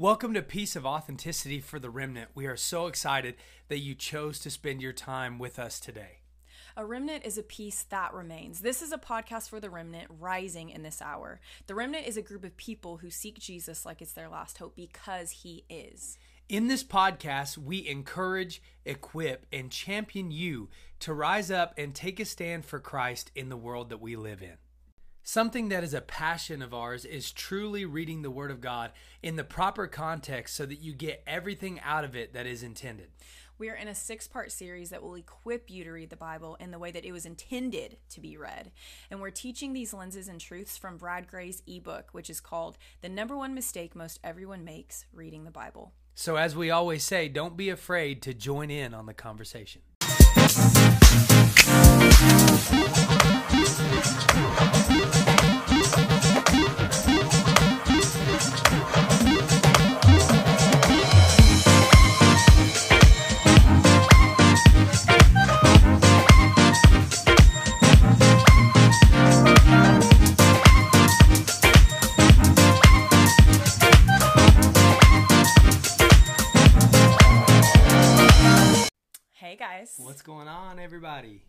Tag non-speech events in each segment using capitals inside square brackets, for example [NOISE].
Welcome to Piece of Authenticity for the Remnant. We are so excited that you chose to spend your time with us today. A remnant is a piece that remains. This is a podcast for the remnant rising in this hour. The remnant is a group of people who seek Jesus like it's their last hope because he is. In this podcast, we encourage, equip, and champion you to rise up and take a stand for Christ in the world that we live in. Something that is a passion of ours is truly reading the Word of God in the proper context so that you get everything out of it that is intended. We are in a six part series that will equip you to read the Bible in the way that it was intended to be read. And we're teaching these lenses and truths from Brad Gray's ebook, which is called The Number One Mistake Most Everyone Makes Reading the Bible. So, as we always say, don't be afraid to join in on the conversation. Hey guys. What's going on, everybody?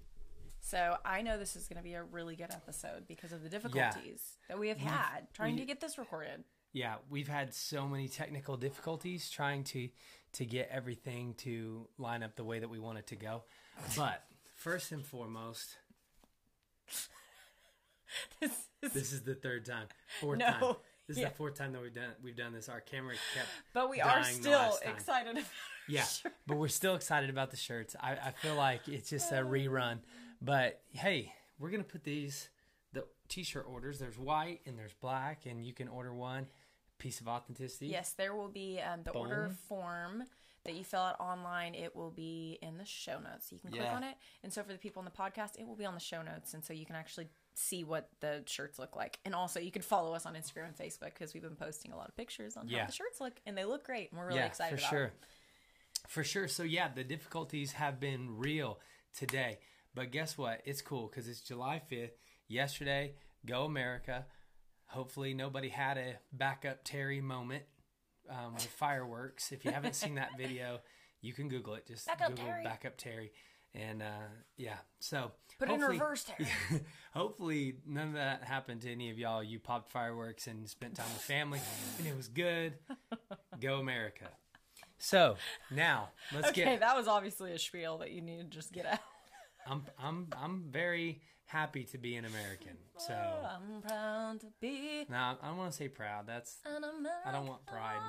So I know this is going to be a really good episode because of the difficulties that we have had trying we- to get this recorded. Yeah, we've had so many technical difficulties trying to to get everything to line up the way that we want it to go. But first and foremost, [LAUGHS] This is- this is the third time, fourth No, time. This is the fourth time that we've done we've done this. Our camera kept but we are still excited about Yeah, [LAUGHS] but we're still excited about the shirts. I, I feel like it's just a rerun. But hey, we're gonna put these the t-shirt orders. There's white and there's black, and you can order one piece of authenticity. Yes, there will be um, the order form that you fill out online. It will be in the show notes. You can click Yeah. on it. And so for the people on the podcast, it will be on the show notes. And so you can actually see what the shirts look like. And also you can follow us on Instagram and Facebook because we've been posting a lot of pictures on Yeah. how the shirts look. And they look great. And we're really yeah, excited for about sure. it. For sure. So yeah, the difficulties have been real today. But guess what? It's cool because it's July 5th. Yesterday, go America. Hopefully, nobody had a backup Terry moment um, with fireworks. If you haven't seen that video, you can Google it. Just Backup Google Terry. backup Terry. And uh, yeah, so Put in reverse, Terry. [LAUGHS] hopefully, none of that happened to any of y'all. You popped fireworks and spent time with family, and it was good. Go America. So now let's Okay, get. Okay, that was obviously a spiel that you need to just get out. [LAUGHS] I'm I'm I'm very happy to be an American. So I'm proud to be now I don't want to say proud. That's I don't want pride.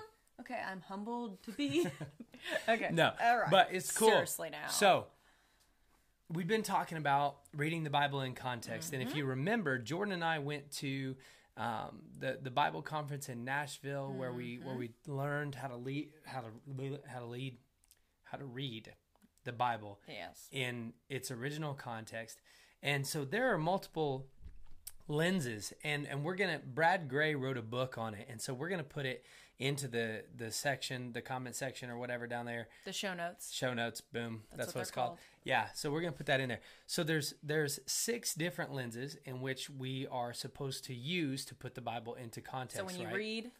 Okay, I'm humbled to be. [LAUGHS] okay. no, All right. but it's cool. Seriously now. So we've been talking about reading the Bible in context, and if Mm-hmm. you remember, Jordan and I went to um, the the Bible conference in Nashville where we where we Mm-hmm. learned how to lead how to how to lead how to read the Bible yes. in its original context. And so there are multiple lenses and and we're going to Brad Gray wrote a book on it. And so we're going to put it into the the section, the comment section or whatever down there. The show notes. Show notes, boom. That's, what what, it's called. called. Yeah, so we're going to put that in there. So there's there's six different lenses in which we are supposed to use to put the Bible into context, So when you right? read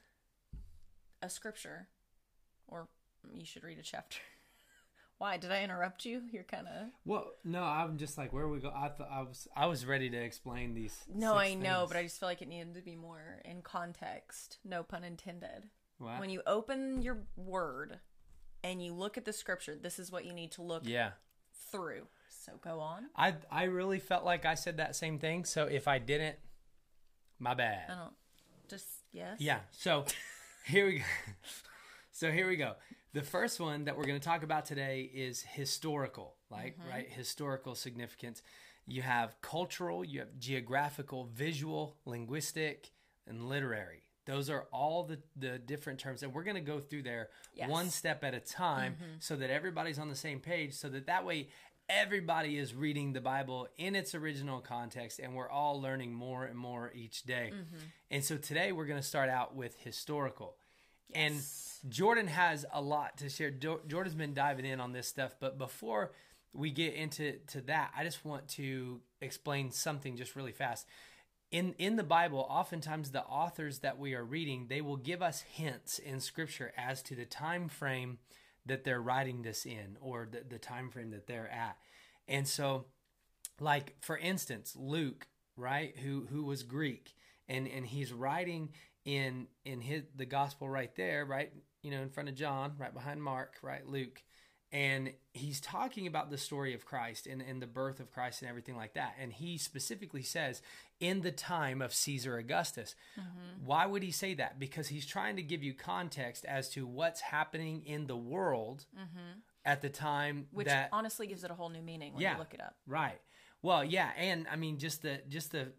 a scripture, or you should read a chapter. [LAUGHS] Why did I interrupt you? You're kind of Well, no, I'm just like where we go. I thought I was I was ready to explain these. no, I know, things. but I just feel like it needed to be more in context. No pun intended. What? When you open your word and you look at the scripture, this is what you need to look yeah. through. So go on. I I really felt like I said that same thing. So if I didn't, my bad. I don't just yes. Yeah. So [LAUGHS] here we go. [LAUGHS] So here we go. The first one that we're going to talk about today is historical, like mm-hmm. right historical significance. You have cultural, you have geographical, visual, linguistic, and literary. Those are all the, the different terms, and we're going to go through there Yes. one step at a time, mm-hmm. so that everybody's on the same page, so that that way everybody is reading the Bible in its original context, and we're all learning more and more each day. Mm-hmm. And so today we're going to start out with historical. And Jordan has a lot to share. Jo- Jordan's been diving in on this stuff, but before we get into to that, I just want to explain something just really fast. In in the Bible, oftentimes the authors that we are reading, they will give us hints in Scripture as to the time frame that they're writing this in, or the, the time frame that they're at. And so, like for instance, Luke, right, who who was Greek, and and he's writing in in his the gospel right there, right, you know, in front of John, right behind Mark, right, Luke and he's talking about the story of Christ and, and the birth of Christ and everything like that. And he specifically says, in the time of Caesar Augustus. Mm-hmm. Why would he say that? Because he's trying to give you context as to what's happening in the world mm-hmm. at the time. Which that, honestly gives it a whole new meaning when yeah, you look it up. Right. Well, yeah, and I mean just the just the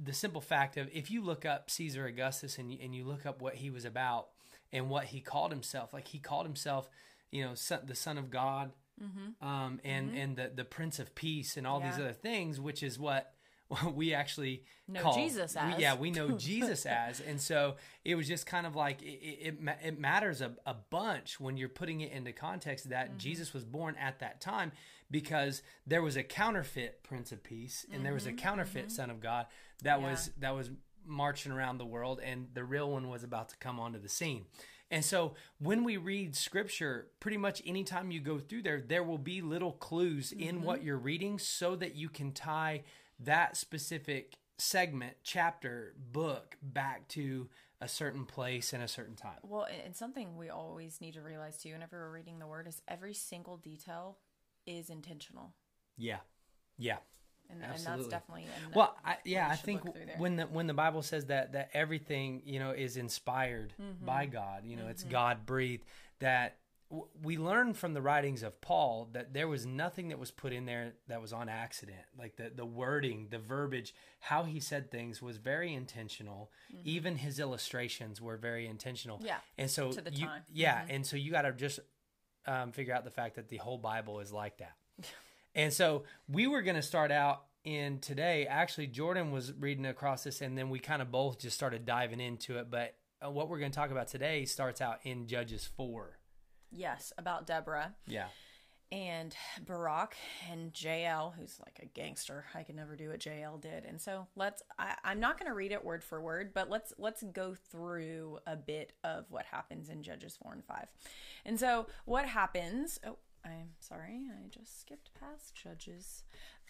the simple fact of if you look up Caesar Augustus and you, and you look up what he was about and what he called himself, like he called himself you know, son, the Son of God, mm-hmm. um, and mm-hmm. and the the Prince of Peace, and all yeah. these other things, which is what [LAUGHS] we actually know call, Jesus as. We, yeah, we know [LAUGHS] Jesus as, and so it was just kind of like it it, it matters a, a bunch when you're putting it into context that mm-hmm. Jesus was born at that time because there was a counterfeit Prince of Peace and there was a mm-hmm. counterfeit mm-hmm. Son of God that yeah. was that was marching around the world, and the real one was about to come onto the scene. And so when we read scripture, pretty much anytime you go through there, there will be little clues mm-hmm. in what you're reading so that you can tie that specific segment, chapter, book back to a certain place and a certain time. Well, and something we always need to realize too, whenever we're reading the word, is every single detail is intentional. Yeah. Yeah and, and that's definitely well I, yeah i think when the when the bible says that that everything you know is inspired mm-hmm. by god you know mm-hmm. it's god breathed that w- we learn from the writings of paul that there was nothing that was put in there that was on accident like the the wording the verbiage how he said things was very intentional mm-hmm. even his illustrations were very intentional yeah and so you, time. yeah mm-hmm. and so you got to just um, figure out the fact that the whole bible is like that [LAUGHS] And so we were going to start out in today. Actually, Jordan was reading across this, and then we kind of both just started diving into it. But uh, what we're going to talk about today starts out in Judges 4. Yes, about Deborah. Yeah. And Barak and Jael, who's like a gangster. I could never do what Jael did. And so let's I, I'm not gonna read it word for word, but let's let's go through a bit of what happens in Judges four and five. And so what happens oh I'm sorry, I just skipped past Judges.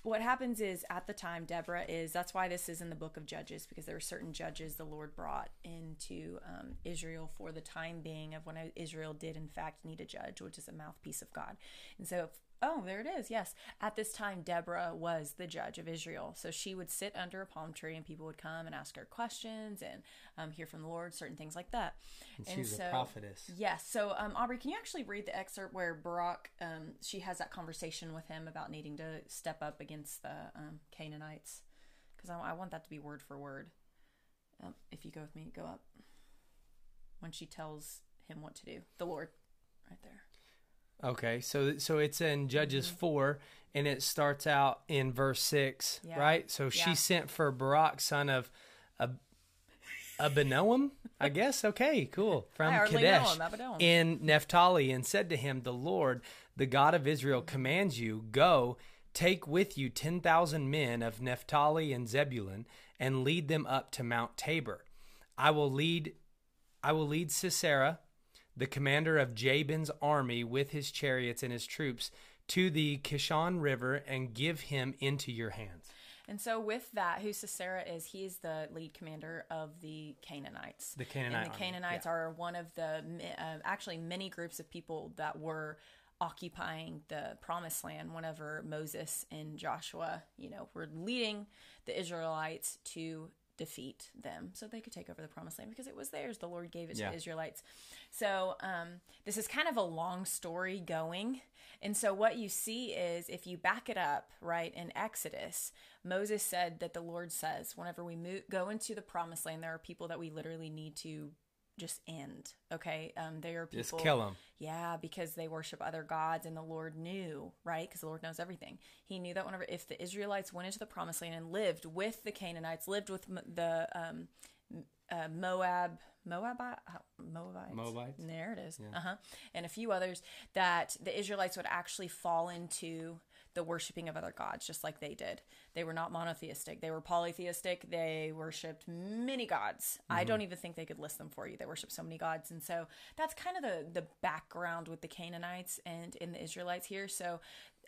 What happens is at the time, Deborah is, that's why this is in the book of Judges, because there are certain judges the Lord brought into um, Israel for the time being of when Israel did, in fact, need a judge, which is a mouthpiece of God. And so Oh, there it is. Yes. At this time, Deborah was the judge of Israel. So she would sit under a palm tree and people would come and ask her questions and um, hear from the Lord, certain things like that. And, and she's so, a prophetess. Yes. So, um, Aubrey, can you actually read the excerpt where Barak, um, she has that conversation with him about needing to step up against the um, Canaanites? Because I, I, want that to be word for word. Um, if you go with me, go up. When she tells him what to do, the Lord, right there. Okay, so so it's in Judges mm-hmm. four, and it starts out in verse six, yeah. right? So yeah. she sent for Barak, son of Ab- Abinoam, I [LAUGHS] guess. Okay, cool. From Kadesh in Naphtali, and said to him, "The Lord, the God of Israel, commands you: Go, take with you ten thousand men of Naphtali and Zebulun, and lead them up to Mount Tabor. I will lead, I will lead Sisera." The commander of Jabin's army with his chariots and his troops to the Kishon River and give him into your hands. And so, with that, who Sisera is, he is the lead commander of the Canaanites. The Canaanite. And the Canaanites yeah. are one of the uh, actually many groups of people that were occupying the promised land whenever Moses and Joshua, you know, were leading the Israelites to defeat them so they could take over the promised land because it was theirs. The Lord gave it to the Israelites. So um, this is kind of a long story going. And so what you see is if you back it up, right, in Exodus, Moses said that the Lord says, whenever we move, go into the promised land, there are people that we literally need to just end. Okay, um, they are people. Just kill them. Yeah, because they worship other gods, and the Lord knew, right? Because the Lord knows everything. He knew that whenever if the Israelites went into the Promised Land and lived with the Canaanites, lived with the um, uh, Moab, Moabite, Moabites. Moabites. There it is. Yeah. Uh huh. And a few others that the Israelites would actually fall into the worshiping of other gods, just like they did. They were not monotheistic, they were polytheistic. They worshiped many gods. I don't even think they could list them for you. They worshiped so many gods. And so that's kind of the, the background with the Canaanites and in the Israelites here. So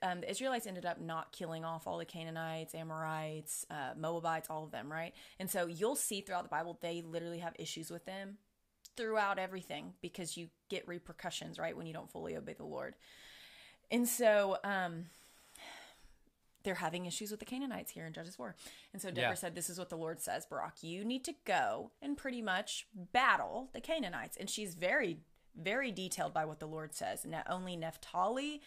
um, the Israelites ended up not killing off all the Canaanites, Amorites, uh, Moabites, all of them, right? And so you'll see throughout the Bible, they literally have issues with them throughout everything because you get repercussions, right, when you don't fully obey the Lord. And so, um, they're having issues with the Canaanites here in Judges 4. And so Deborah Yeah. said, This is what the Lord says, Barak, you need to go and pretty much battle the Canaanites. And she's very, very detailed by what the Lord says. Not only Naphtali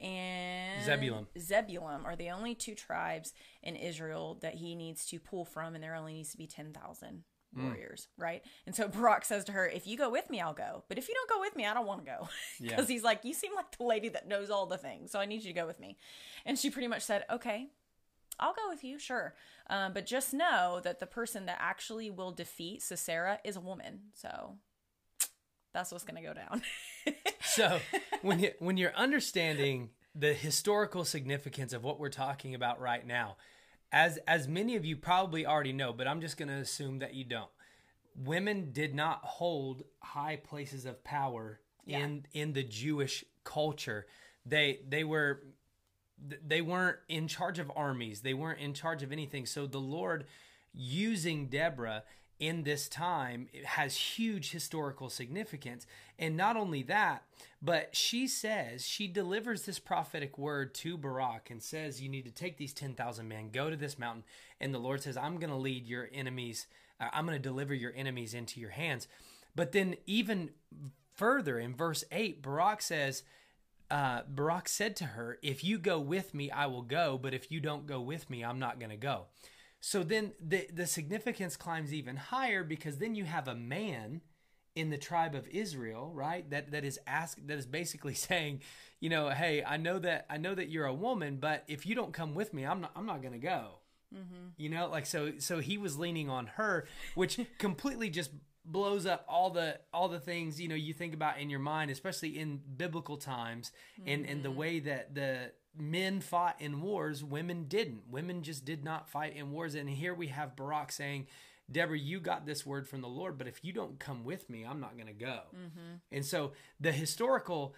and Zebulun. Zebulun are the only two tribes in Israel that he needs to pull from, and there only needs to be 10,000 warriors, right? And so Barak says to her, If you go with me, I'll go. But if you don't go with me, I don't want to go. [LAUGHS] Yeah. Because he's like, You seem like the lady that knows all the things, so I need you to go with me. And she pretty much said, Okay, I'll go with you, sure. Um, but just know that the person that actually will defeat Sisera is a woman. So that's what's going to go down. [LAUGHS] So when you when you're understanding the historical significance of what we're talking about right now, as as many of you probably already know, but I'm just going to assume that you don't. Women did not hold high places of power in in the Jewish culture. They they were they weren't in charge of armies. They weren't in charge of anything. So the Lord using Deborah in this time it has huge historical significance. And not only that, but she says, she delivers this prophetic word to Barak and says, You need to take these 10,000 men, go to this mountain. And the Lord says, I'm going to lead your enemies, uh, I'm going to deliver your enemies into your hands. But then, even further in verse 8, Barak says, uh, Barak said to her, If you go with me, I will go, but if you don't go with me, I'm not going to go. So then the, the significance climbs even higher because then you have a man in the tribe of Israel, right? That that is ask that is basically [LAUGHS] saying, you know, hey, I know that I know that you're a woman, but if you don't come with me, I'm not I'm not going to go. Mm-hmm. You know, like so so he was leaning on her, which [LAUGHS] completely just blows up all the all the things you know you think about in your mind especially in biblical times and and the mm-hmm. way that the men fought in wars women didn't. Women just did not fight in wars. And here we have barak saying deborah you got this word from the lord but if you don't come with me i'm not going to go mm-hmm. and so the historical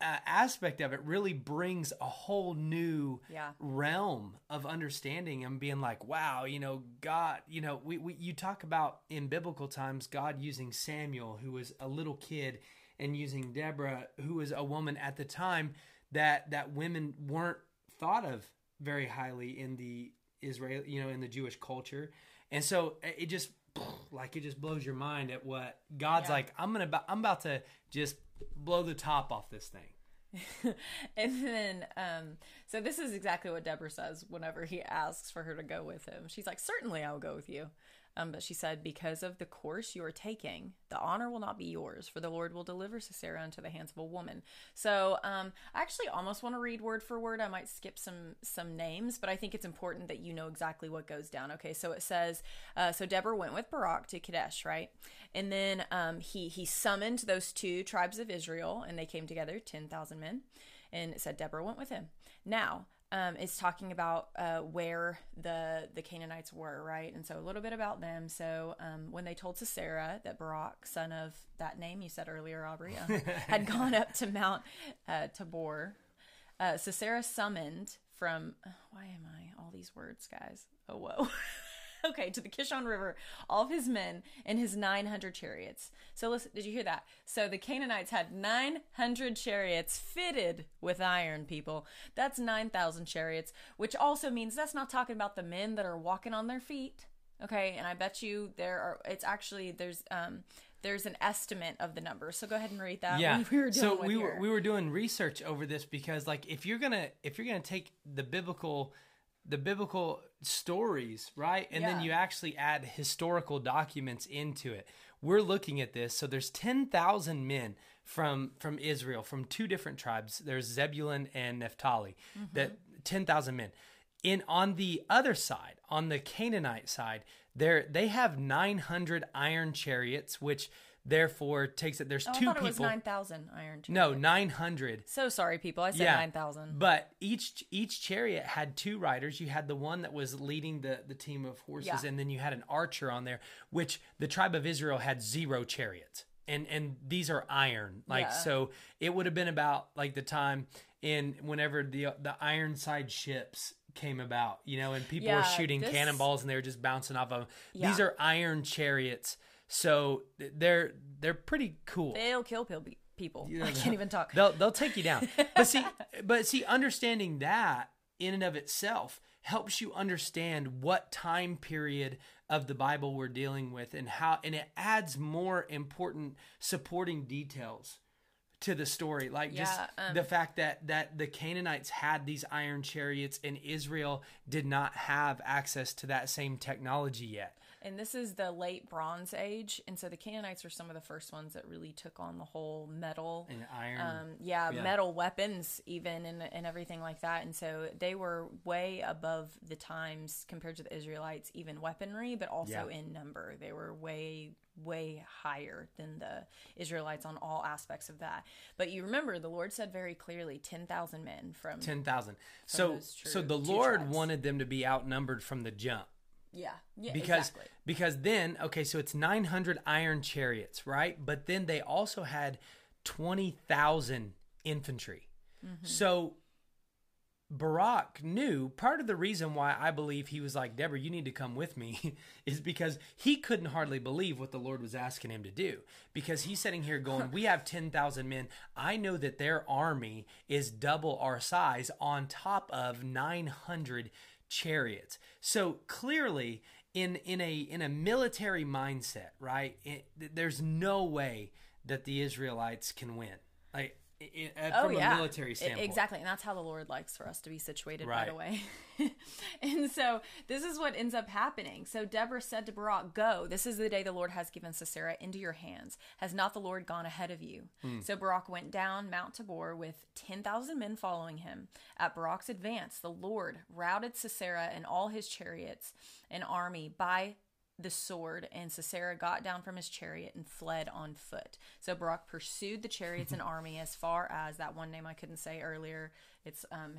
uh, aspect of it really brings a whole new Yeah. realm of understanding and being like, wow, you know, God, you know, we, we you talk about in biblical times God using Samuel, who was a little kid, and using Deborah, who was a woman at the time that that women weren't thought of very highly in the Israel, you know, in the Jewish culture, and so uh, it just [SNIFFS] like it just blows your mind at what God's Yeah. like. I'm gonna, I'm about to just blow the top off this thing. [LAUGHS] and then, um, so this is exactly what Deborah says whenever he asks for her to go with him. She's like, Certainly I'll go with you. Um, but she said, Because of the course you are taking, the honor will not be yours, for the Lord will deliver Sisera into the hands of a woman. So um, I actually almost want to read word for word. I might skip some some names, but I think it's important that you know exactly what goes down. Okay, so it says, uh, so Deborah went with Barak to Kadesh, right? And then um, he he summoned those two tribes of Israel, and they came together, ten thousand men. And it said Deborah went with him. Now um, it's talking about uh, where the the Canaanites were, right? And so a little bit about them. So um, when they told Sisera that Barak, son of that name you said earlier, Aubrey, uh, [LAUGHS] had gone up to Mount uh, Tabor, uh, Sisera summoned from why am I all these words, guys? Oh whoa. [LAUGHS] [LAUGHS] okay, to the Kishon River, all of his men and his 900 chariots. So listen, did you hear that? So the Canaanites had 900 chariots fitted with iron, people. That's 9,000 chariots, which also means that's not talking about the men that are walking on their feet. Okay, and I bet you there are, it's actually, there's, um, there's an estimate of the number. So go ahead and read that. yeah [LAUGHS] we were so we were we were doing research over this because like if you're gonna if you're gonna take the biblical the biblical stories right? And then you actually add historical documents into it. We're looking at this. So there's 10,000 men from from Israel from two different tribes. There's Zebulun and Naphtali mm-hmm. that 10,000 men. In on the other side on the Canaanite side there they have 900 iron chariots which therefore takes it. There's Oh, I two thought it was people. nine thousand iron. Chariot. no, nine hundred. So sorry, people. I said Yeah. nine thousand. But each each chariot had two riders. You had the one that was leading the the team of horses, Yeah. and then you had an archer on there. Which the tribe of Israel had zero chariots, and and these are iron. Like Yeah. so, it would have been about like the time in whenever the the Ironside ships came about, you know, and people were shooting this- cannonballs and they were just bouncing off of them. Yeah. These are iron chariots, so they're they're pretty cool. They'll kill people. You know, I can't even talk. They'll they'll take you down. But see, [LAUGHS] but see, understanding that in and of itself helps you understand what time period of the Bible we're dealing with and how, and it adds more important supporting details to the story like just um, the fact that that the canaanites had these iron chariots and israel did not have access to that same technology yet And this is the late Bronze Age, and so the Canaanites were some of the first ones that really took on the whole metal. and iron Um, yeah, Yeah. metal weapons even and, and everything like that and so they were way above the times compared to the israelites even weaponry but also Yeah. in number they were way way higher than the israelites on all aspects of that but you remember the lord said very clearly 10000 men from 10,000 so so the lord tribes. wanted them to be outnumbered from the jump yeah yeah because exactly. because then okay so it's 900 iron chariots right but then they also had 20,000 infantry Mm-hmm. so Barak knew part of the reason why I believe he was like, Deborah, you need to come with me [LAUGHS] is because he couldn't hardly believe what the Lord was asking him to do. Because he's sitting here going, [LAUGHS] We have 10,000 men. I know that their army is double our size on top of 900 chariots. So clearly, in, in, a, in a military mindset, right, it, there's no way that the Israelites can win. Like, i i- from a military Oh, standpoint. Exactly. And that's how the Lord likes for us to be situated, by Right. the way. [LAUGHS] and so this is what ends up happening. So Deborah said to Barak, Go, this is the day the Lord has given Sisera into your hands. Has not the Lord gone ahead of you? Hmm. So Barak went down Mount Tabor with 10,000 men following him. At Barak's advance, the Lord routed Sisera and all his chariots and army by the sword, and Sisera got down from his chariot and fled on foot. So Barak pursued the chariots and [LAUGHS] army as far as that one name I couldn't say earlier. It's um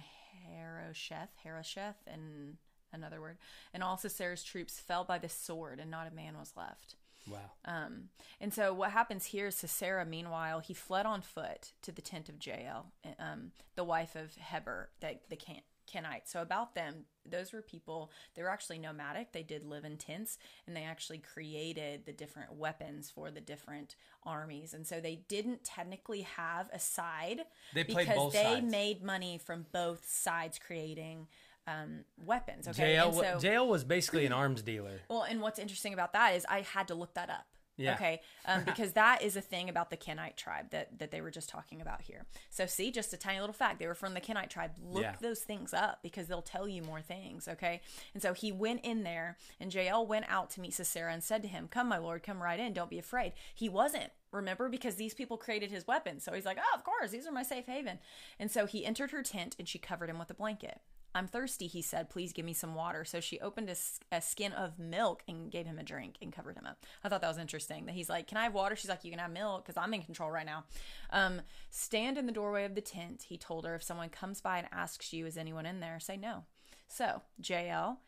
Harosheth, Harosheth, and another word. And all Sisera's troops fell by the sword, and not a man was left. Wow. Um, and so what happens here is Sisera, meanwhile, he fled on foot to the tent of Jael, um, the wife of Heber, the, the Can- Kenite. So about them, those were people, they were actually nomadic. They did live in tents and they actually created the different weapons for the different armies. And so they didn't technically have a side They played because they sides. made money from both sides creating um, weapons. Okay. Wa- so- Jael was basically an arms dealer. well, and what's interesting about that is I had to look that up. Yeah. Okay. Um, [LAUGHS] because that is a thing about the Kenite tribe that, that they were just talking about here. So, see, just a tiny little fact. They were from the Kenite tribe. Look Yeah. those things up because they'll tell you more things. Okay. And so he went in there, and Jael went out to meet Sisera and said to him, Come, my lord, come right in. Don't be afraid. He wasn't. Remember, because these people created his weapons. So he's like, Oh, of course, these are my safe haven. And so he entered her tent and she covered him with a blanket. I'm thirsty, he said. Please give me some water. So she opened a skin of milk and gave him a drink and covered him up. I thought that was interesting that he's like, Can I have water? She's like, You can have milk because I'm in control right now. Um, stand in the doorway of the tent, he told her. If someone comes by and asks you, Is anyone in there? Say no. So Jael,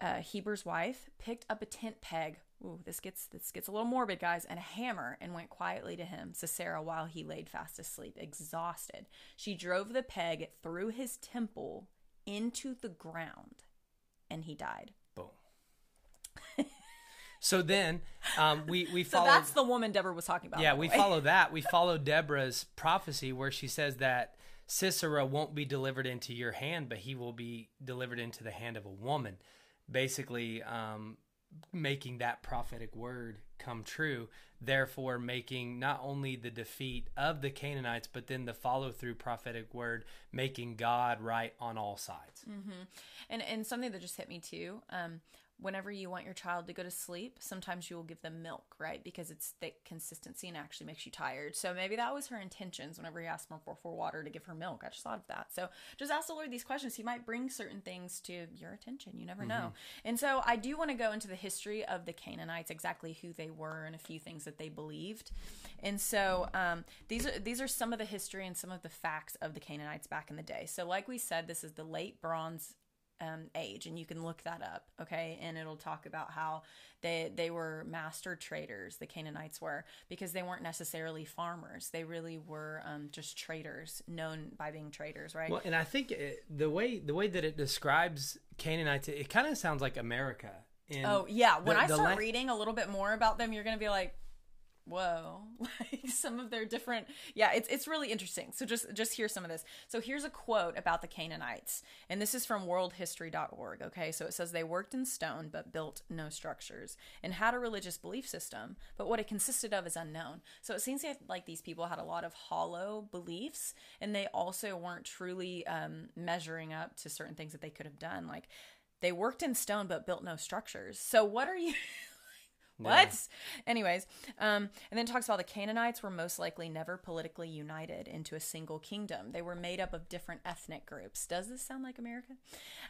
uh, Heber's wife, picked up a tent peg. Ooh, this gets this gets a little morbid, guys, and a hammer, and went quietly to him, Sisera, while he laid fast asleep, exhausted. She drove the peg through his temple into the ground, and he died. Boom. so then um, we we follow. [LAUGHS] So that's the woman Deborah was talking about. yeah, we way. follow [LAUGHS] that. We follow Deborah's prophecy where she says that Sisera won't be delivered into your hand, but he will be delivered into the hand of a woman. Basically, um, making that prophetic word come true. Therefore, making not only the defeat of the Canaanites, but then the follow through prophetic word, making God right on all sides. And and something that just hit me too. Um, whenever you want your child to go to sleep, sometimes you will give them milk, right? Because it's thick consistency and actually makes you tired. So maybe that was her intentions whenever he asked for, for water to give her milk. I just thought of that. So just ask the Lord these questions. He might bring certain things to your attention. You never know. Mm-hmm. And so I do want to go into the history of the Canaanites, exactly who they were and a few things that they believed. And so um, these are these are some of the history and some of the facts of the Canaanites back in the day. So like we said, this is the late Bronze um, age, and you can look that up, okay? And it'll talk about how they they were master traders. The Canaanites were because they weren't necessarily farmers; they really were um, just traders, known by being traders, right? Well, and I think it, the way the way that it describes Canaanites, it, it kind of sounds like America. oh yeah, when the, I start reading a little bit more about them, you're gonna be like, whoa [LAUGHS] like some of their different yeah it's it's really interesting. So just just hear some of this. So here's a quote about the canaanites and this is from worldhistory.org okay? So it says they worked in stone but built no structures and had a religious belief system but what it consisted of is unknown. So it seems like these people had a lot of hollow beliefs and they also weren't truly um, measuring up to certain things that they could have done. Like they worked in stone but built no structures. So what are you [LAUGHS] what? Anyways, um, and then talks about the Canaanites were most likely never politically united into a single kingdom. They were made up of different ethnic groups. Does this sound like America?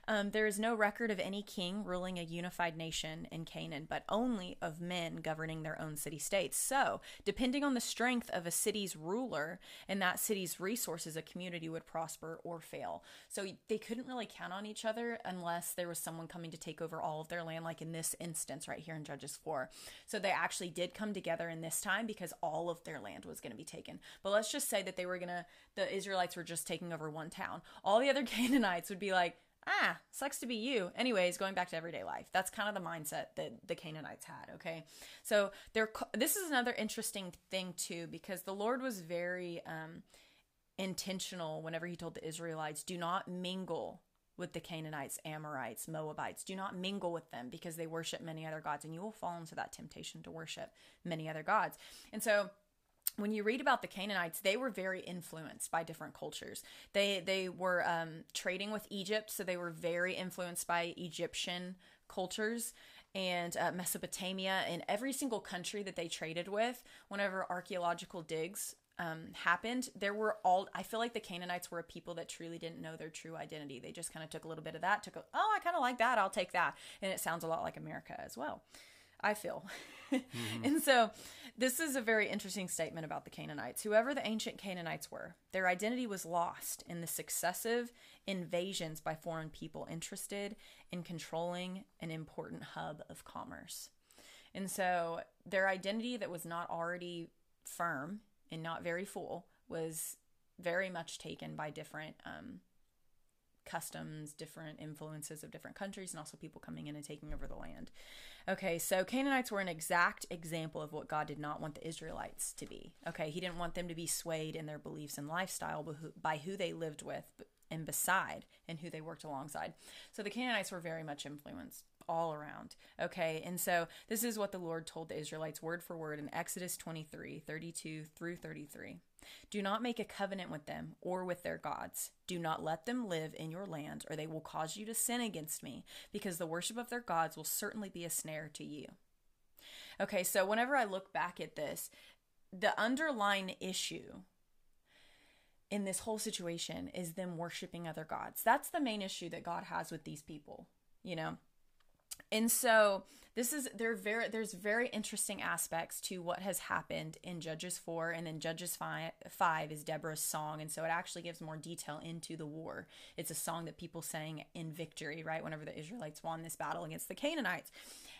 Um, there is no record of any king ruling a unified nation in Canaan, but only of men governing their own city states. So, depending on the strength of a city's ruler and that city's resources, a community would prosper or fail. So, they couldn't really count on each other unless there was someone coming to take over all of their land, like in this instance right here in Judges 4. So they actually did come together in this time because all of their land was going to be taken. But let's just say that they were going to, the Israelites were just taking over one town. All the other [LAUGHS] Canaanites would be like, ah, sucks to be you. Anyways, going back to everyday life. That's kind of the mindset that the Canaanites had, okay? So there this is another interesting thing too because the Lord was very um intentional whenever he told the Israelites, do not mingle with the Canaanites, Amorites, Moabites. Do not mingle with them because they worship many other gods, and you will fall into that temptation to worship many other gods. And so, when you read about the Canaanites, they were very influenced by different cultures. They they were um, trading with Egypt, so they were very influenced by Egyptian cultures and uh, Mesopotamia and every single country that they traded with. Whenever archaeological digs um, happened, there were all, I feel like the Canaanites were a people that truly didn't know their true identity. They just kind of took a little bit of that, took, a, oh, I kind of like that, I'll take that. And it sounds a lot like America as well, I feel. mm-hmm. [LAUGHS] And so this is a very interesting statement about the Canaanites. Whoever the ancient Canaanites were, their identity was lost in the successive invasions by foreign people interested in controlling an important hub of commerce. And so their identity that was not already firm and not very full was very much taken by different um, customs, different influences of different countries, and also people coming in and taking over the land. Okay, so Canaanites were an exact example of what God did not want the Israelites to be. Okay, He didn't want them to be swayed in their beliefs and lifestyle by who they lived with and beside and who they worked alongside. So the Canaanites were very much influenced all around. Okay, and so this is what the Lord told the Israelites word for word in Exodus 23 32 through 33. Do not make a covenant with them or with their gods. Do not let them live in your land, or they will cause you to sin against me, because the worship of their gods will certainly be a snare to you. Okay, so whenever I look back at this, the underlying issue in this whole situation is them worshiping other gods. That's the main issue that God has with these people, you know? And so this is there very there's very interesting aspects to what has happened in Judges 4 and then Judges 5, 5 is Deborah's song and so it actually gives more detail into the war. It's a song that people sang in victory, right? Whenever the Israelites won this battle against the Canaanites.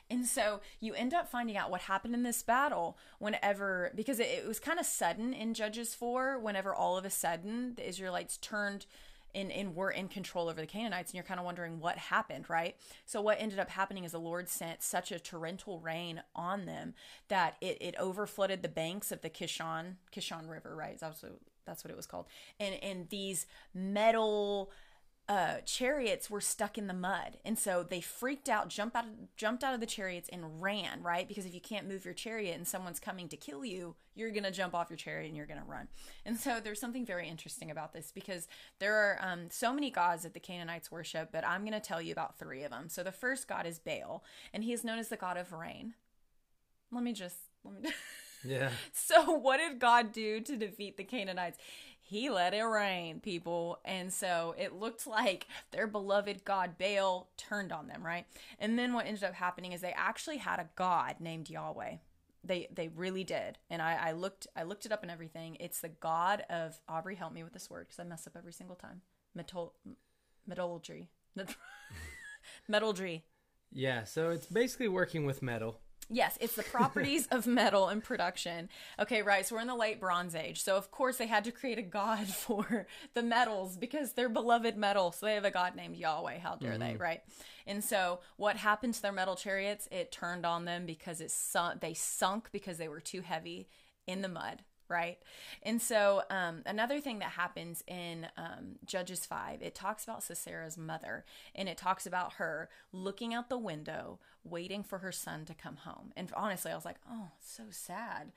And so you end up finding out what happened in this battle whenever, because it, it was kind of sudden in Judges 4, whenever all of a sudden the Israelites turned and, and were in control over the Canaanites, and you're kind of wondering what happened, right? So what ended up happening is the Lord sent such a torrential rain on them that it, it overflooded the banks of the Kishon Kishon River, right? That's what, that's what it was called, and and these metal uh, chariots were stuck in the mud, and so they freaked out, jumped out, of, jumped out of the chariots, and ran. Right, because if you can't move your chariot and someone's coming to kill you, you're gonna jump off your chariot and you're gonna run. And so there's something very interesting about this because there are um, so many gods that the Canaanites worship, but I'm gonna tell you about three of them. So the first god is Baal, and he is known as the god of rain. Let me just let me. [LAUGHS] Yeah. So, what did God do to defeat the Canaanites? He let it rain, people. And so it looked like their beloved God Baal turned on them, right? And then what ended up happening is they actually had a God named Yahweh. They they really did. And I, I looked I looked it up and everything. It's the God of Aubrey, help me with this word because I mess up every single time. Metal metallurgy. [LAUGHS] metallurgy. Yeah, so it's basically working with metal. Yes, it's the properties of metal in production. Okay, right. So we're in the late Bronze Age. So of course they had to create a god [LAUGHS] for the metals because they're beloved metal. So they have a god named Yahweh. How dare mm-hmm. they, right? And so what happened to their metal chariots? It turned on them because it sunk. They sunk because they were too heavy in the mud right? And so um, another thing that happens in um, Judges 5, it talks about Sisera's mother and it talks about her looking out the window, waiting for her son to come home. And honestly, I was like, oh, so sad.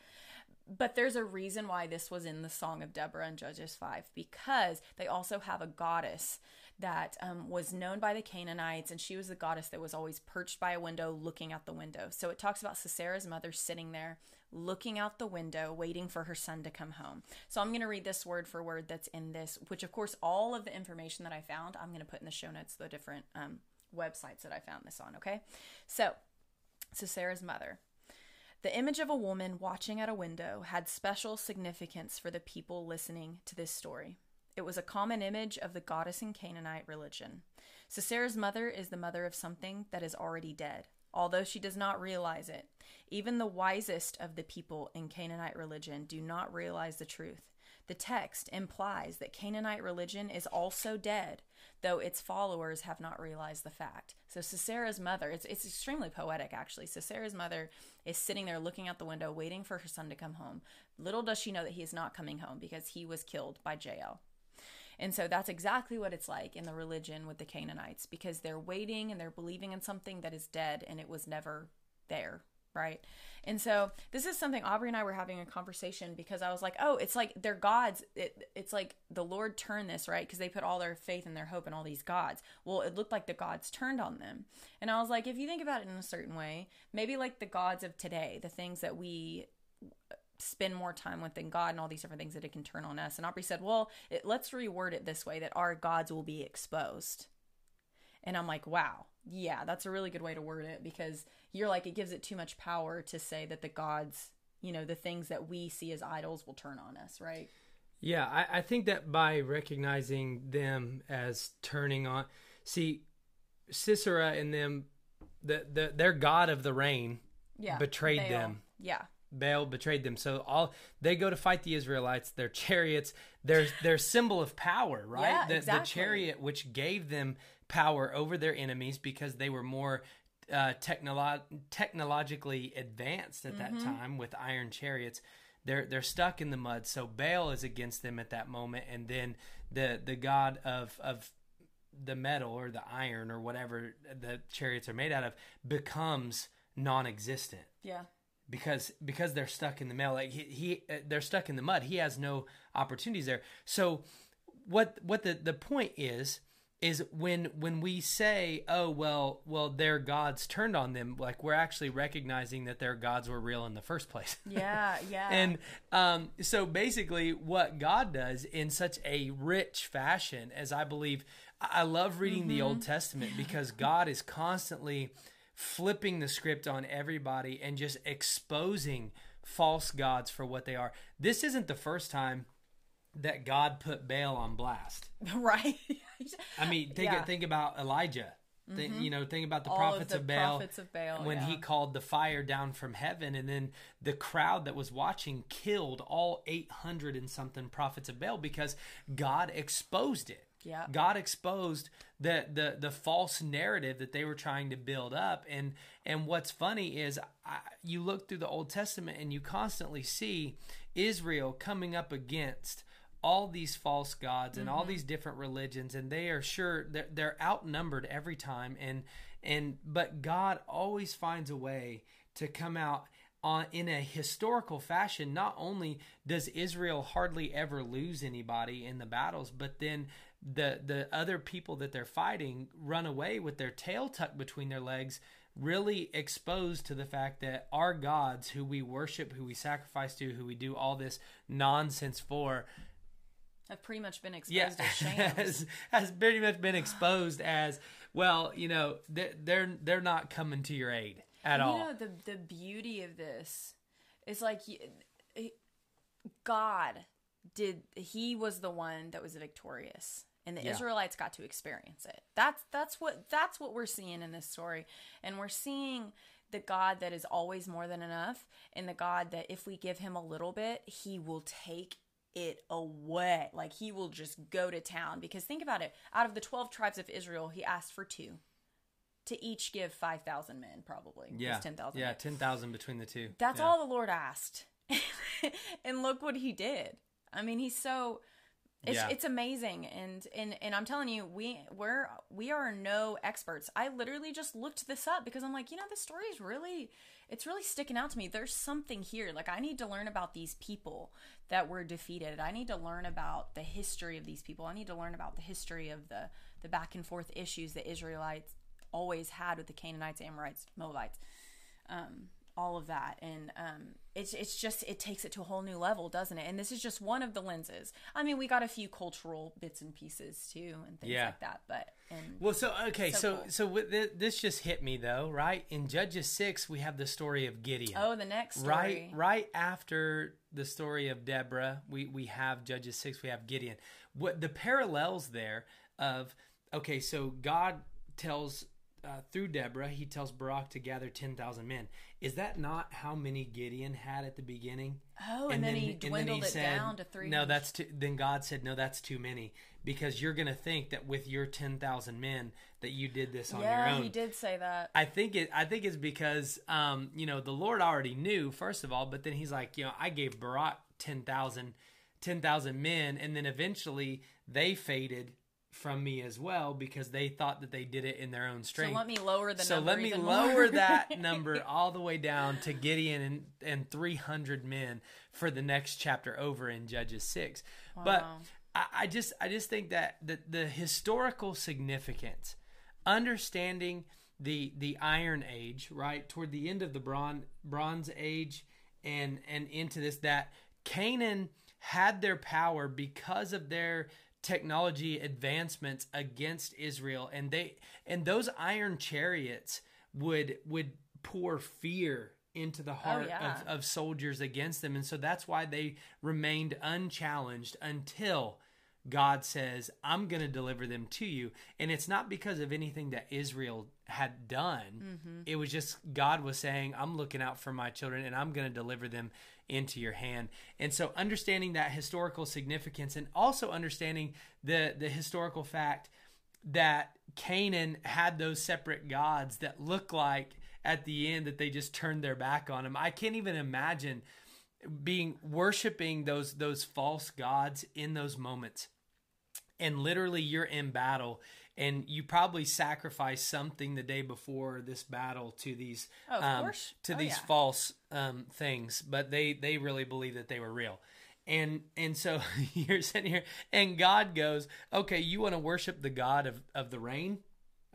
But there's a reason why this was in the Song of Deborah in Judges 5 because they also have a goddess that um, was known by the Canaanites, and she was the goddess that was always perched by a window looking out the window. So it talks about Sisera's mother sitting there looking out the window, waiting for her son to come home. So I'm going to read this word for word that's in this, which, of course, all of the information that I found, I'm going to put in the show notes, the different um, websites that I found this on, okay? So, Sisera's mother. The image of a woman watching at a window had special significance for the people listening to this story. It was a common image of the goddess in Canaanite religion. Sisera's mother is the mother of something that is already dead, although she does not realize it. Even the wisest of the people in Canaanite religion do not realize the truth. The text implies that Canaanite religion is also dead, though its followers have not realized the fact. So Sisera's mother, it's, it's extremely poetic actually. Sisera's mother is sitting there looking out the window, waiting for her son to come home. Little does she know that he is not coming home because he was killed by Jael. And so that's exactly what it's like in the religion with the Canaanites because they're waiting and they're believing in something that is dead and it was never there right? And so this is something Aubrey and I were having a conversation because I was like, oh, it's like they're gods. It, it's like the Lord turned this, right? Because they put all their faith and their hope in all these gods. Well, it looked like the gods turned on them. And I was like, if you think about it in a certain way, maybe like the gods of today, the things that we spend more time with than God and all these different things that it can turn on us. And Aubrey said, well, it, let's reword it this way that our gods will be exposed. And I'm like, wow, yeah, that's a really good way to word it because you're like, it gives it too much power to say that the gods, you know, the things that we see as idols will turn on us, right? Yeah, I, I think that by recognizing them as turning on, see, Sisera and them, the, the their god of the rain, yeah, betrayed them. Yeah, Baal betrayed them. So all they go to fight the Israelites. Their [LAUGHS] chariots, their their symbol of power, right? Yeah, the, exactly. the chariot which gave them power over their enemies because they were more uh, technolo- technologically advanced at mm-hmm. that time with iron chariots. They're they're stuck in the mud. So Baal is against them at that moment, and then the the god of of the metal or the iron or whatever the chariots are made out of becomes non-existent. Yeah. Because because they're stuck in the mail like he, he uh, they're stuck in the mud. He has no opportunities there. So what what the the point is is when when we say oh well well their gods turned on them like we're actually recognizing that their gods were real in the first place yeah [LAUGHS] yeah and um, so basically what god does in such a rich fashion as i believe i love reading mm-hmm. the old testament because god is constantly flipping the script on everybody and just exposing false gods for what they are this isn't the first time that God put Baal on blast. [LAUGHS] Right. I mean, think yeah. think about Elijah. Mm-hmm. you know, think about the, prophets of, the Baal, prophets of Baal when yeah. he called the fire down from heaven, and then the crowd that was watching killed all eight hundred and something prophets of Baal because God exposed it. Yeah. God exposed the, the the false narrative that they were trying to build up, and and what's funny is I, you look through the Old Testament and you constantly see Israel coming up against all these false gods and all mm-hmm. these different religions and they are sure they're, they're outnumbered every time and and but god always finds a way to come out on in a historical fashion. Not only does israel hardly ever lose anybody in the battles but then the the other people that they're fighting run away with their tail tucked between their legs really exposed to the fact that our gods who we worship who we sacrifice to who we do all this nonsense for Have pretty much been exposed yeah, as [LAUGHS] shams. has, has pretty much been exposed as well. You know, they're they're, they're not coming to your aid at you all. You know the the beauty of this is like God did he was the one that was victorious and the Yeah. Israelites got to experience it. That's that's what that's what we're seeing in this story and we're seeing the God that is always more than enough and the God that if we give him a little bit, he will take it away. Like he will just go to town because think about it. Out of the 12 tribes of Israel, he asked for two to each give 5,000 men probably. Yeah, 10,000 Yeah, ten thousand between the two. That's Yeah. all the Lord asked. [LAUGHS] and look what he did. I mean, he's so it's Yeah. it's amazing and and and I'm telling you, we we're we are no experts. I literally just looked this up because I'm like, you know, this story is really it's really sticking out to me. There's something here. Like I need to learn about these people that were defeated. I need to learn about the history of these people. I need to learn about the history of the the back and forth issues that Israelites always had with the Canaanites, Amorites, Moabites um, all of that and um, it's it's just it takes it to a whole new level doesn't it and this is just one of the lenses i mean we got a few cultural bits and pieces too and things Yeah. like that but and Well, so okay, So so cool. so, with thi- this just hit me though, right? In Judges six, we have the story of Gideon. oh the next story right right after the story of deborah we we have judges 6 we have gideon what the parallels there of okay so god tells uh, through deborah he tells barak to gather 10000 men. Is that not how many gideon had at the beginning? Oh and, then, he dwindled it down to three no that's too then god said no that's too many. Because you're going to think that with your 10000 men that you did this on your yeah own. he did say that. I think it. I think it's because, um, you know, the Lord already knew first of all, but then He's like, you know, I gave Barak 10,000 10,000 men, and then eventually they faded from me as well because they thought that they did it in their own strength. so let me lower the So let me lower that [LAUGHS] number all the way down to Gideon and, and 300 men for the next chapter over in Judges 6. But I, I just I just think that the, the historical significance, understanding the the Iron Age, right toward the end of the Bronze Bronze Age, and and into this that Canaan had their power because of their technology advancements against Israel, and they and those iron chariots would would pour fear into the oh, heart yeah. of, of soldiers against them, and so that's why they remained unchallenged until God says, I'm going to deliver them to you. And it's not because of anything that Israel had done. Mm-hmm. It was just God was saying, I'm looking out for my children and I'm going to deliver them into your hand. And so understanding that historical significance and also understanding the the historical fact that Canaan had those separate gods that look like at the end that they just turned their back on him. I can't even imagine being worshiping those those false gods in those moments and literally you're in battle and you probably sacrificed something the day before this battle to these Oh, um, to Oh, these yeah. false um, things but they they really believe that they were real and and so [LAUGHS] you're sitting here and god goes okay you want to worship the god of of the rain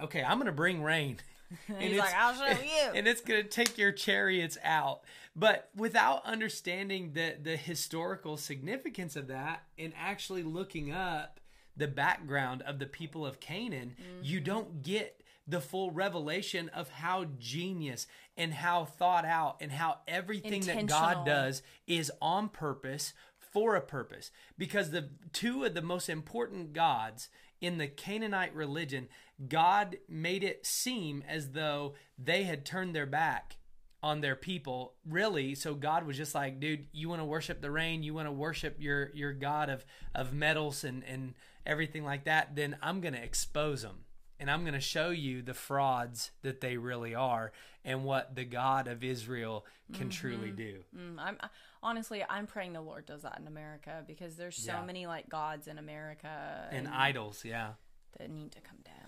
okay i'm gonna bring rain [LAUGHS] [LAUGHS] and He's it's- like, "I'll show you." and it's going to take your chariots out. But without understanding the the historical significance of that and actually looking up the background of the people of Canaan, you mm-hmm. don't get the full revelation of how genius and how thought out and how everything that God does is on purpose for a purpose. Because the two of the most important gods in the Canaanite religion God made it seem as though they had turned their back on their people really so God was just like dude you want to worship the rain you want to worship your your god of of metals and and everything like that then I'm going to expose them and I'm going to show you the frauds that they really are and what the God of Israel can truly do Mm, I'm honestly, I'm praying the Lord does that in America because there's so Yeah. many like gods in America And idols, yeah. that need to come down.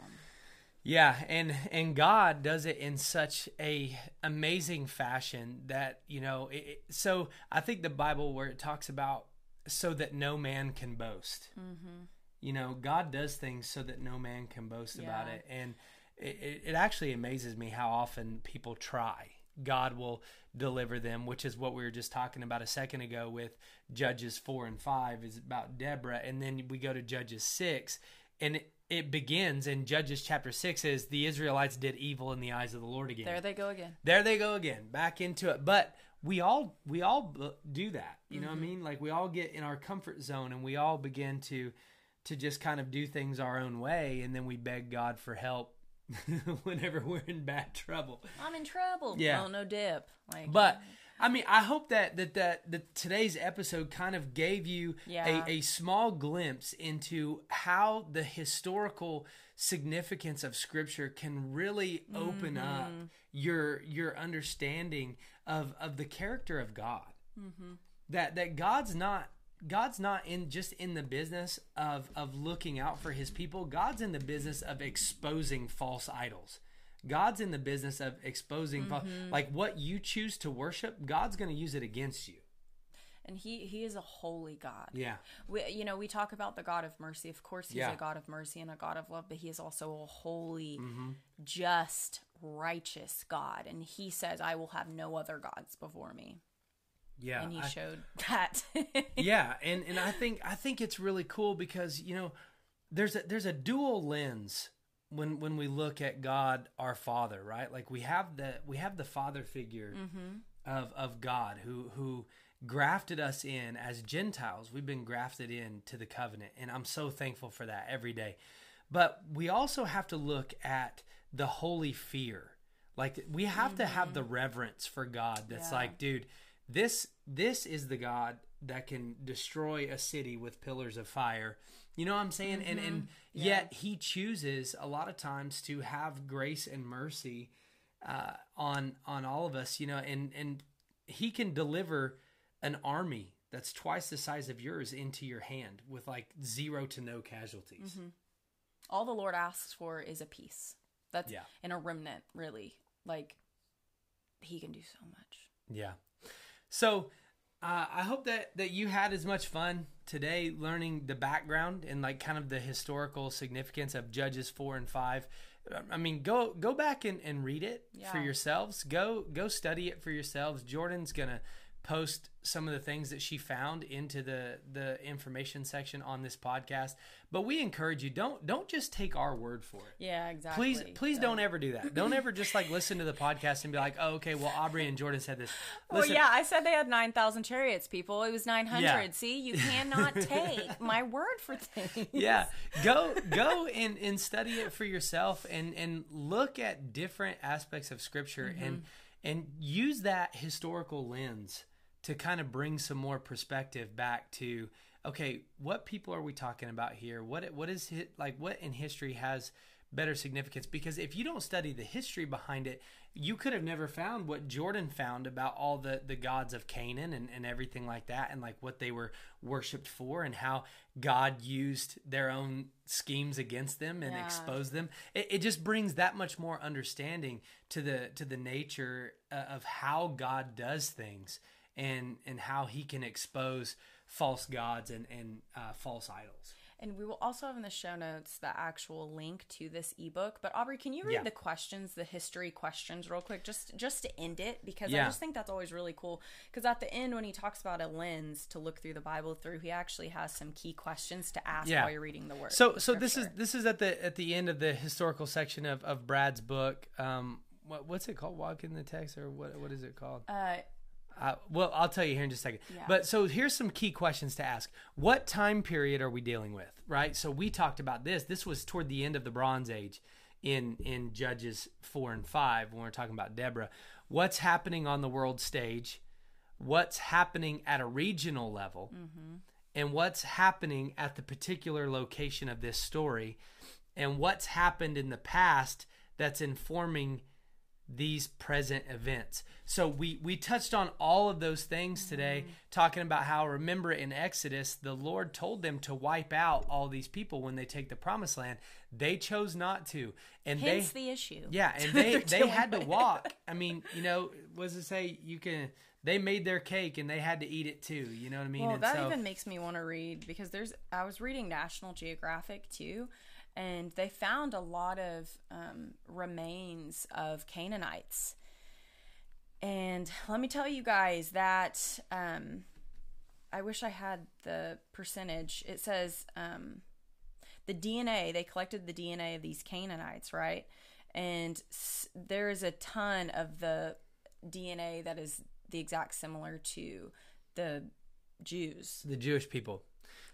Yeah, and and God does it in such a amazing fashion that you know. It, so I think the Bible where it talks about so that no man can boast. Mm-hmm. You know, God does things so that no man can boast about it, and it, it, it actually amazes me how often people try. God will deliver them, which is what we were just talking about a second ago with Judges four and five is about Deborah, and then we go to Judges six, and it, it begins in Judges chapter six is the Israelites did evil in the eyes of the Lord again. There they go again. There they go again, back into it. But we all we all do that. You know what I mm-hmm. mean? Like we all get in our comfort zone and we all begin to to just kind of do things our own way, and then we beg God for help [LAUGHS] whenever we're in bad trouble. I'm in trouble. Yeah. Oh no dip. Like But I mean, I hope that that that, that today's episode kind of gave you Yeah. a, a small glimpse into how the historical significance of Scripture can really open up Mm-hmm. your your understanding of of the character of God. Mm-hmm. That that God's not. God's not in just in the business of of looking out for his people. God's in the business of exposing false idols. God's in the business of exposing Mm-hmm. like what you choose to worship, God's going to use it against you. and he he is a holy God. Yeah. We, you know, we talk about the God of mercy. Of course, he's Yeah. a God of mercy and a God of love, but he is also a holy, Mm-hmm. just, righteous God. And he says, "I will have no other gods before me." Yeah. and he I- showed that. [LAUGHS] yeah, and and I think I think it's really cool because, you know, there's a there's a dual lens when when we look at God our Father, right? Like we have the we have the father figure mm-hmm. of of God who who grafted us in as Gentiles. We've been grafted in to the covenant, and I'm so thankful for that every day. But we also have to look at the holy fear. Like we have to have the mm-hmm. reverence for God that's Yeah. like, dude, this this is the God that can destroy a city with pillars of fire. You know what I'm saying? And and yet he chooses a lot of times to have grace and mercy uh, on on all of us, you know, and and he can deliver an army that's twice the size of yours into your hand with like zero to no casualties. All the Lord asks for is a peace. That's Yeah. in a remnant, really. Like he can do so much. Yeah. So uh, I hope that that you had as much fun today learning the background and like kind of the historical significance of Judges four and five. I mean, go go back and, and read it for yourselves. Go go study it for yourselves. Jordan's gonna post some of the things that she found into the the information section on this podcast. But we encourage you don't don't just take our word for it Yeah, exactly. please please don't ever do that don't ever just like listen to the podcast and be like oh okay well aubrey and jordan said this Well, yeah, I said they had 9,000 chariots, people. It was 900. Yeah. See, you cannot [LAUGHS] take my word for things. yeah go go and, and study it for yourself and and look at different aspects of scripture and mm-hmm. and use that historical lens to kind of bring some more perspective back to okay what people are we talking about here? What what is it like what in history has better significance? Because if you don't study the history behind it you could have never found what jordan found about all the the gods of canaan and, and everything like that and like what they were worshipped for and how god used their own schemes against them and Yeah. exposed them. It, it just brings that much more understanding to the to the nature uh, of how god does things and and how he can expose false gods and and uh, false idols And we will also have in the show notes the actual link to this ebook. But Aubrey, can you read Yeah. the questions, the history questions, real quick, just just to end it? Because I just think that's always really cool. Because at the end, when he talks about a lens to look through the Bible through, he actually has some key questions to ask Yeah. while you're reading the word. So the so this is this is at the at the end of the historical section of, of Brad's book. Um, what what's it called? Walk in the text or what what is it called? Uh, Uh, well, I'll tell you here in just a second. Yeah. But so here's some key questions to ask. What time period are we dealing with? Right. So we talked about this. This was toward the end of the Bronze Age in in Judges four and five when we're talking about Deborah. What's happening on the world stage? What's happening at a regional level? And what's happening at the particular location of this story? And what's happened in the past that's informing these present events. So we we touched on all of those things today mm-hmm. talking about how remember in Exodus the Lord told them to wipe out all these people when they take the promised land. They chose not to. And Hence they the issue. yeah, and [LAUGHS] they they had to walk. I mean, you know, was it say? You can. They made their cake and they had to eat it too. You know what I mean? Well, and that so, even makes me want to read because there's. I was reading National Geographic too, and they found a lot of um, remains of Canaanites. And let me tell you guys that um, I wish I had the percentage. It says um, the DNA. They collected the DNA of these Canaanites, right? And s- there is a ton of the DNA that is the exact similar to the Jews. the Jewish people.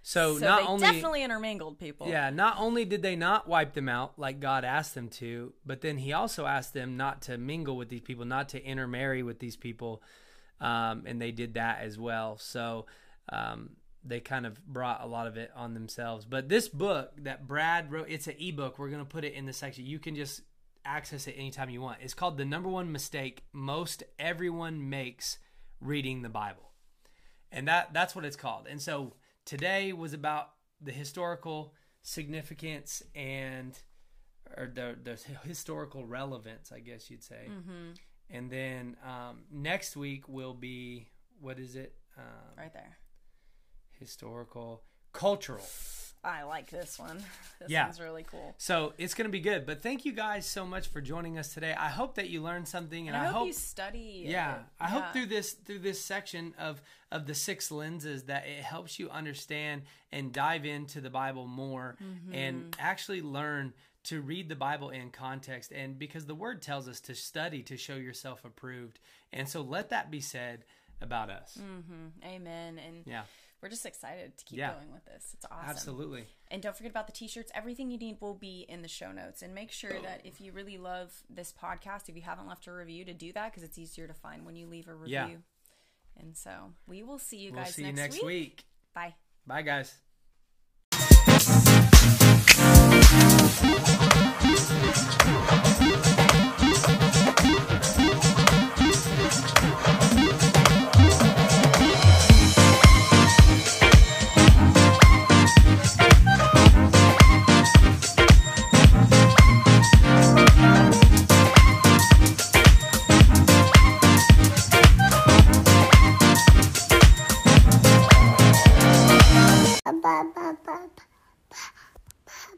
So, So not they only definitely intermingled people. Yeah, not only did they not wipe them out like God asked them to, but then He also asked them not to mingle with these people, not to intermarry with these people, um, and they did that as well. So um, they kind of brought a lot of it on themselves. But this book that Brad wrote, it's an ebook. We're gonna put it in the section. You can just access it anytime you want. It's called "The Number One Mistake Most Everyone Makes Reading the Bible." and that that's what it's called. And so today was about the historical significance and or the the historical relevance, I guess you'd say. Mm-hmm. And then um, next week will be what is it? Um, Right there. Historical, cultural. I like this one. This Yeah. one's really cool. So it's going to be good. But thank you guys so much for joining us today. I hope that you learned something, and, And I, hope, hope you study. yeah it. i hope through this through this section of of the six lenses that it helps you understand and dive into the bible more Mm-hmm. and actually learn to read the bible in context and because the word tells us to study to show yourself approved and so let that be said about us Mm-hmm. Amen. And yeah we're just excited to keep Yeah. going with this. It's awesome. absolutely And don't forget about the t-shirts. Everything you need will be in the show notes. And make sure that if you really love this podcast, if you haven't left a review, to do that because it's easier to find when you leave a review. Yeah. And so we will see you we'll guys see you next, next week Bye. bye guys